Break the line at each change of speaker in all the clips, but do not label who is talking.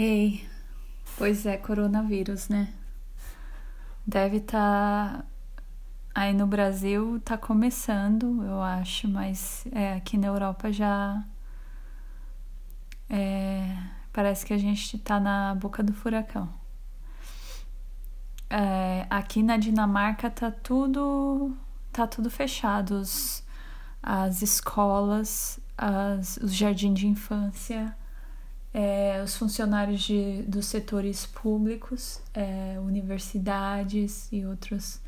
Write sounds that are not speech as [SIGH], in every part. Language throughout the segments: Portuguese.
Ei, pois é, coronavírus, né? Deve estar. Tá... Aí no Brasil tá começando, eu acho, mas é, aqui na Europa já. É, parece que a gente tá na boca do furacão. É, aqui na Dinamarca tá tudo tá tudo fechado as escolas as, os jardins de infância é, os funcionários de, dos setores públicos é, universidades e outras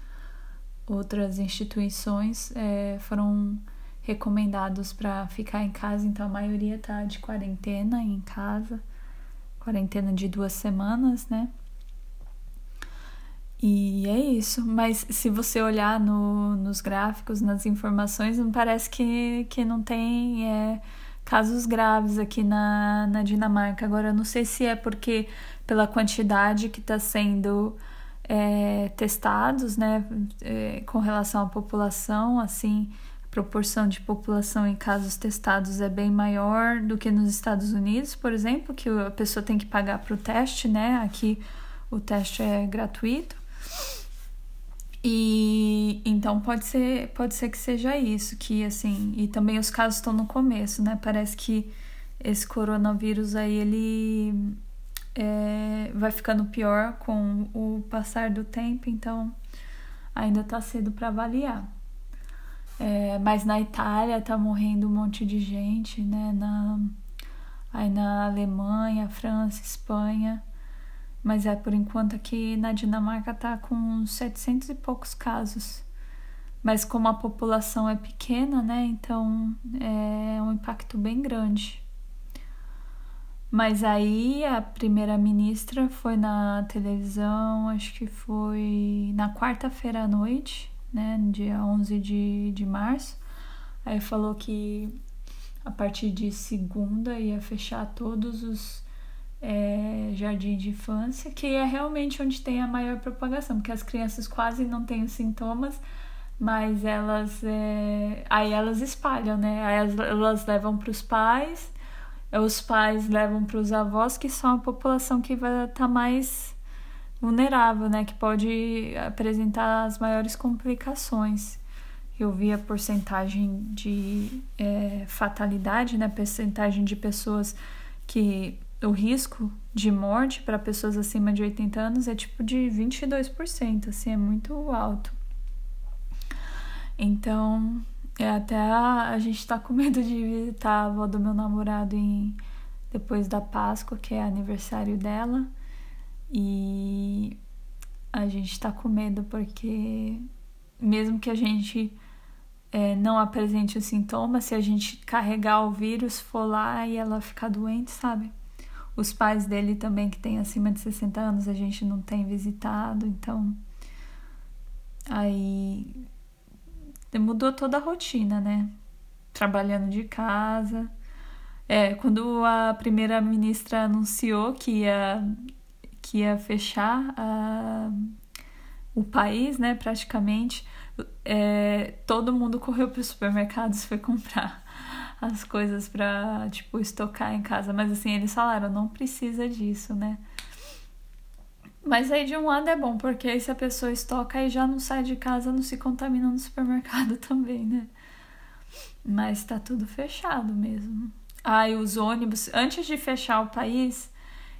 outras instituições é, foram recomendados para ficar em casa. Então a maioria tá de quarentena em casa. Quarentena de duas semanas né? E é isso, mas se você olhar no, nos gráficos, nas informações, não parece que, que não tem é, casos graves aqui na, na Dinamarca. Agora, eu não sei se é porque pela quantidade que está sendo é, testados, né, é, com relação à população, assim, a proporção de população em casos testados é bem maior do que nos Estados Unidos, por exemplo, que a pessoa tem que pagar para o teste, né? Aqui o teste é gratuito. E então pode ser, pode ser que seja isso, que assim, e também os casos estão no começo, né? Parece que esse coronavírus aí ele é, vai ficando pior com o passar do tempo, então ainda tá cedo para avaliar. É, mas na Itália tá morrendo um monte de gente, né? Na, aí na Alemanha, França, Espanha mas é por enquanto aqui na Dinamarca tá com 700 e poucos casos. Mas como a população é pequena, né? Então é um impacto bem grande. Mas aí a primeira ministra foi na televisão, acho que foi na quarta-feira à noite, né, dia 11 de, de março. Aí falou que a partir de segunda ia fechar todos os é, jardim de infância, que é realmente onde tem a maior propagação, porque as crianças quase não têm os sintomas, mas elas é, aí elas espalham, né? Aí elas, elas levam para os pais, os pais levam para os avós, que são a população que vai estar tá mais vulnerável, né? Que pode apresentar as maiores complicações. Eu vi a porcentagem de é, fatalidade, né? Porcentagem de pessoas que o risco de morte para pessoas acima de 80 anos é tipo de 22%, assim, é muito alto. Então, é até a, a gente tá com medo de visitar a avó do meu namorado em depois da Páscoa, que é aniversário dela. E a gente tá com medo porque mesmo que a gente é, não apresente os sintomas, se a gente carregar o vírus, for lá e ela ficar doente, sabe? Os pais dele também, que tem acima de 60 anos, a gente não tem visitado, então. Aí. Mudou toda a rotina, né? Trabalhando de casa. É, quando a primeira ministra anunciou que ia, que ia fechar a, o país, né, praticamente, é, todo mundo correu para os supermercados foi comprar as coisas para tipo estocar em casa, mas assim eles falaram não precisa disso, né? Mas aí de um lado é bom, porque aí se a pessoa estoca e já não sai de casa, não se contamina no supermercado [LAUGHS] também, né? Mas tá tudo fechado mesmo. Ah, e os ônibus, antes de fechar o país,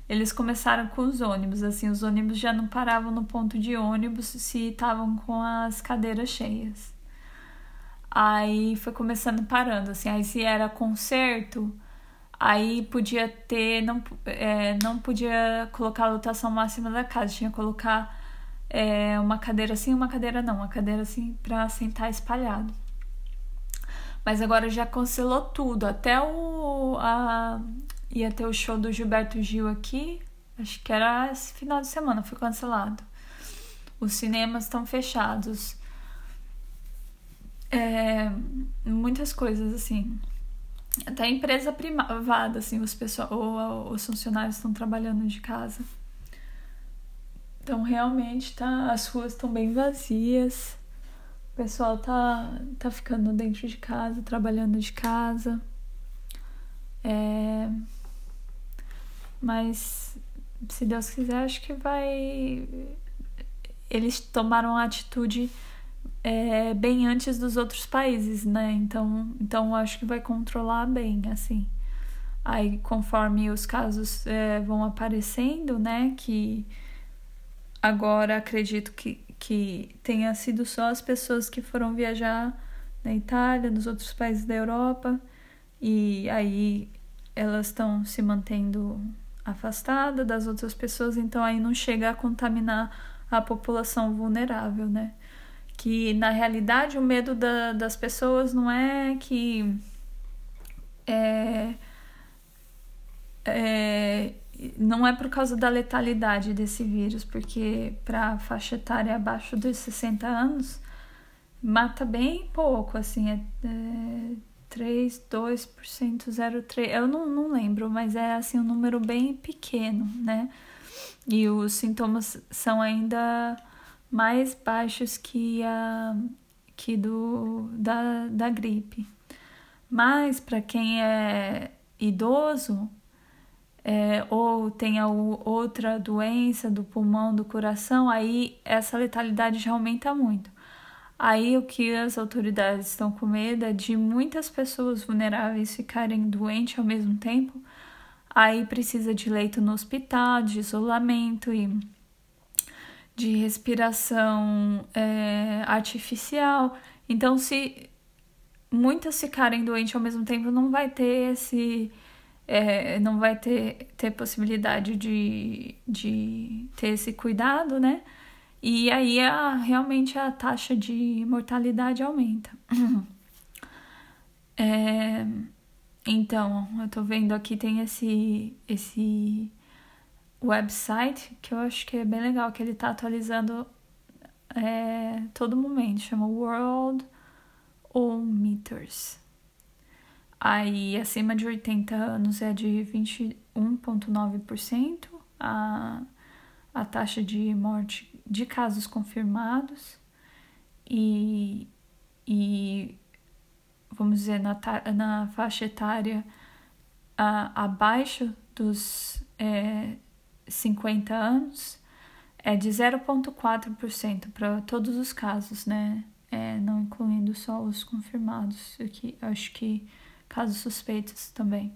eles começaram com os ônibus, assim, os ônibus já não paravam no ponto de ônibus se estavam com as cadeiras cheias. Aí foi começando parando, assim. Aí se era concerto, aí podia ter, não, é, não podia colocar a lotação máxima da casa, tinha que colocar é, uma cadeira assim, uma cadeira não, uma cadeira assim para sentar espalhado. Mas agora já cancelou tudo, até o. A, ia ter o show do Gilberto Gil aqui, acho que era esse final de semana, foi cancelado. Os cinemas estão fechados é, muitas coisas assim. Até empresa privada, assim, os, pessoal, ou, os funcionários estão trabalhando de casa. Então realmente tá, as ruas estão bem vazias. O pessoal tá, tá ficando dentro de casa, trabalhando de casa. É, mas se Deus quiser, acho que vai. Eles tomaram a atitude é, bem antes dos outros países, né? Então, então acho que vai controlar bem, assim. Aí, conforme os casos é, vão aparecendo, né? Que agora acredito que, que tenha sido só as pessoas que foram viajar na Itália, nos outros países da Europa, e aí elas estão se mantendo afastadas das outras pessoas, então aí não chega a contaminar a população vulnerável, né? Que na realidade o medo da, das pessoas não é que é, é, não é por causa da letalidade desse vírus, porque para faixa etária abaixo dos 60 anos mata bem pouco, assim, é, é 3, 2%, 0,3%. Eu não, não lembro, mas é assim um número bem pequeno, né? E os sintomas são ainda mais baixos que a que do da, da gripe. Mas para quem é idoso é, ou tem a outra doença do pulmão, do coração, aí essa letalidade já aumenta muito. Aí o que as autoridades estão com medo é de muitas pessoas vulneráveis ficarem doentes ao mesmo tempo. Aí precisa de leito no hospital, de isolamento e de respiração é, artificial. Então, se muitas ficarem doentes ao mesmo tempo, não vai ter esse. É, não vai ter, ter possibilidade de, de ter esse cuidado, né? E aí a, realmente a taxa de mortalidade aumenta. [LAUGHS] é, então, eu tô vendo aqui tem esse, esse website que eu acho que é bem legal, que ele tá atualizando é, todo momento, chama World Meters. Aí acima de 80 anos é de 21,9%, a, a taxa de morte de casos confirmados e, e vamos dizer, na, na faixa etária a, abaixo dos é, 50 anos é de 0,4% para todos os casos, né? É, não incluindo só os confirmados, aqui, acho que casos suspeitos também.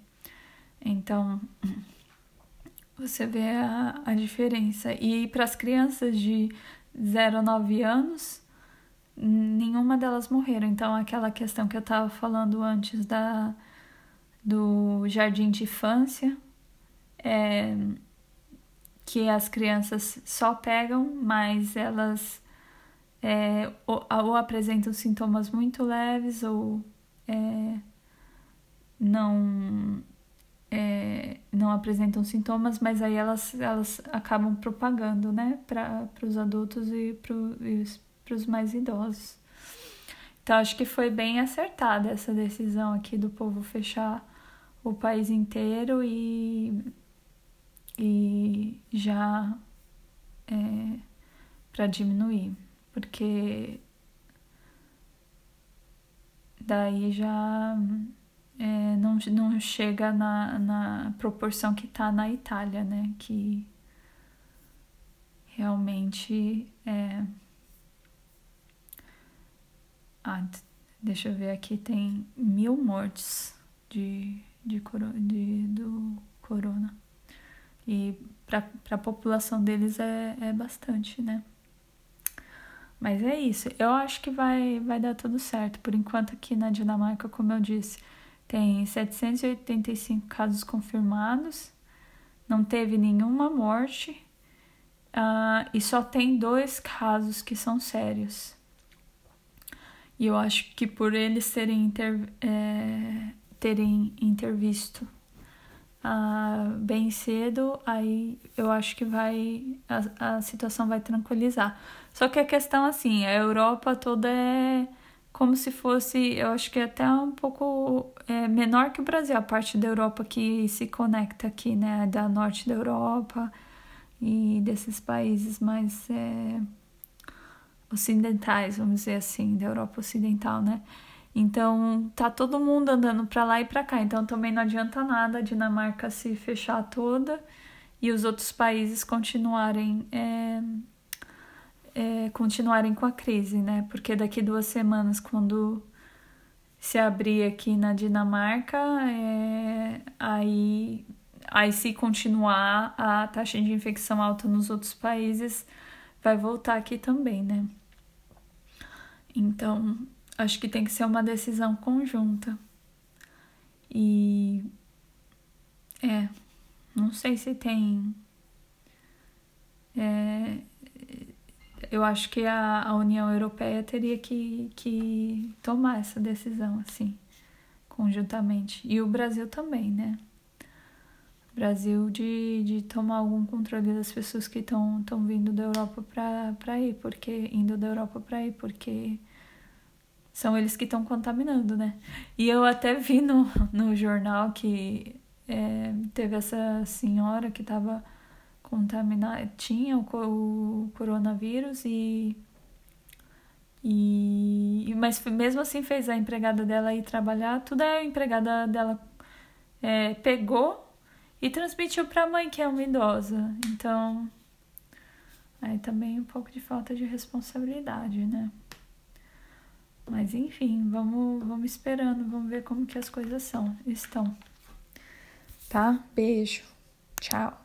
Então, [CLEARS THROAT] você vê a, a diferença. E para as crianças de 0 a 9 anos, nenhuma delas morreram. Então, aquela questão que eu estava falando antes da, do jardim de infância, é, que as crianças só pegam, mas elas é, ou, ou, apresentam sintomas muito leves ou é, não é, não apresentam sintomas, mas aí elas, elas acabam propagando, né, para os adultos e para os mais idosos. Então, acho que foi bem acertada essa decisão aqui do povo fechar o país inteiro e, e já é, para diminuir, porque daí já é, não, não chega na, na proporção que está na Itália, né? Que realmente é. Ah, deixa eu ver aqui, tem mil mortes de, de, de do corona. E para a população deles é, é bastante, né? Mas é isso. Eu acho que vai, vai dar tudo certo. Por enquanto, aqui na Dinamarca, como eu disse, tem 785 casos confirmados, não teve nenhuma morte uh, e só tem dois casos que são sérios. E eu acho que por eles terem, inter, é, terem intervisto uh, bem cedo, aí eu acho que vai a, a situação vai tranquilizar. Só que a questão assim, a Europa toda é como se fosse, eu acho que é até um pouco é, menor que o Brasil, a parte da Europa que se conecta aqui, né, da norte da Europa e desses países mais é, ocidentais, vamos dizer assim, da Europa ocidental, né? Então tá todo mundo andando para lá e para cá, então também não adianta nada a Dinamarca se fechar toda e os outros países continuarem é, é, continuarem com a crise, né? Porque daqui duas semanas, quando se abrir aqui na Dinamarca, é, aí, aí se continuar a taxa de infecção alta nos outros países, vai voltar aqui também, né? Então, acho que tem que ser uma decisão conjunta. E é, não sei se tem. É, eu acho que a, a União Europeia teria que, que tomar essa decisão, assim, conjuntamente. E o Brasil também, né? O Brasil de, de tomar algum controle das pessoas que estão vindo da Europa para ir, porque indo da Europa para ir, porque são eles que estão contaminando, né? E eu até vi no, no jornal que é, teve essa senhora que estava contaminada, tinha o, o, coronavírus e, e. Mas mesmo assim fez a empregada dela ir trabalhar, tudo a empregada dela é, pegou e transmitiu para a mãe, que é uma idosa. Então. Aí também um pouco de falta de responsabilidade, né? Mas enfim, vamos, vamos esperando, vamos ver como que as coisas são, estão. Tá? Beijo. Tchau.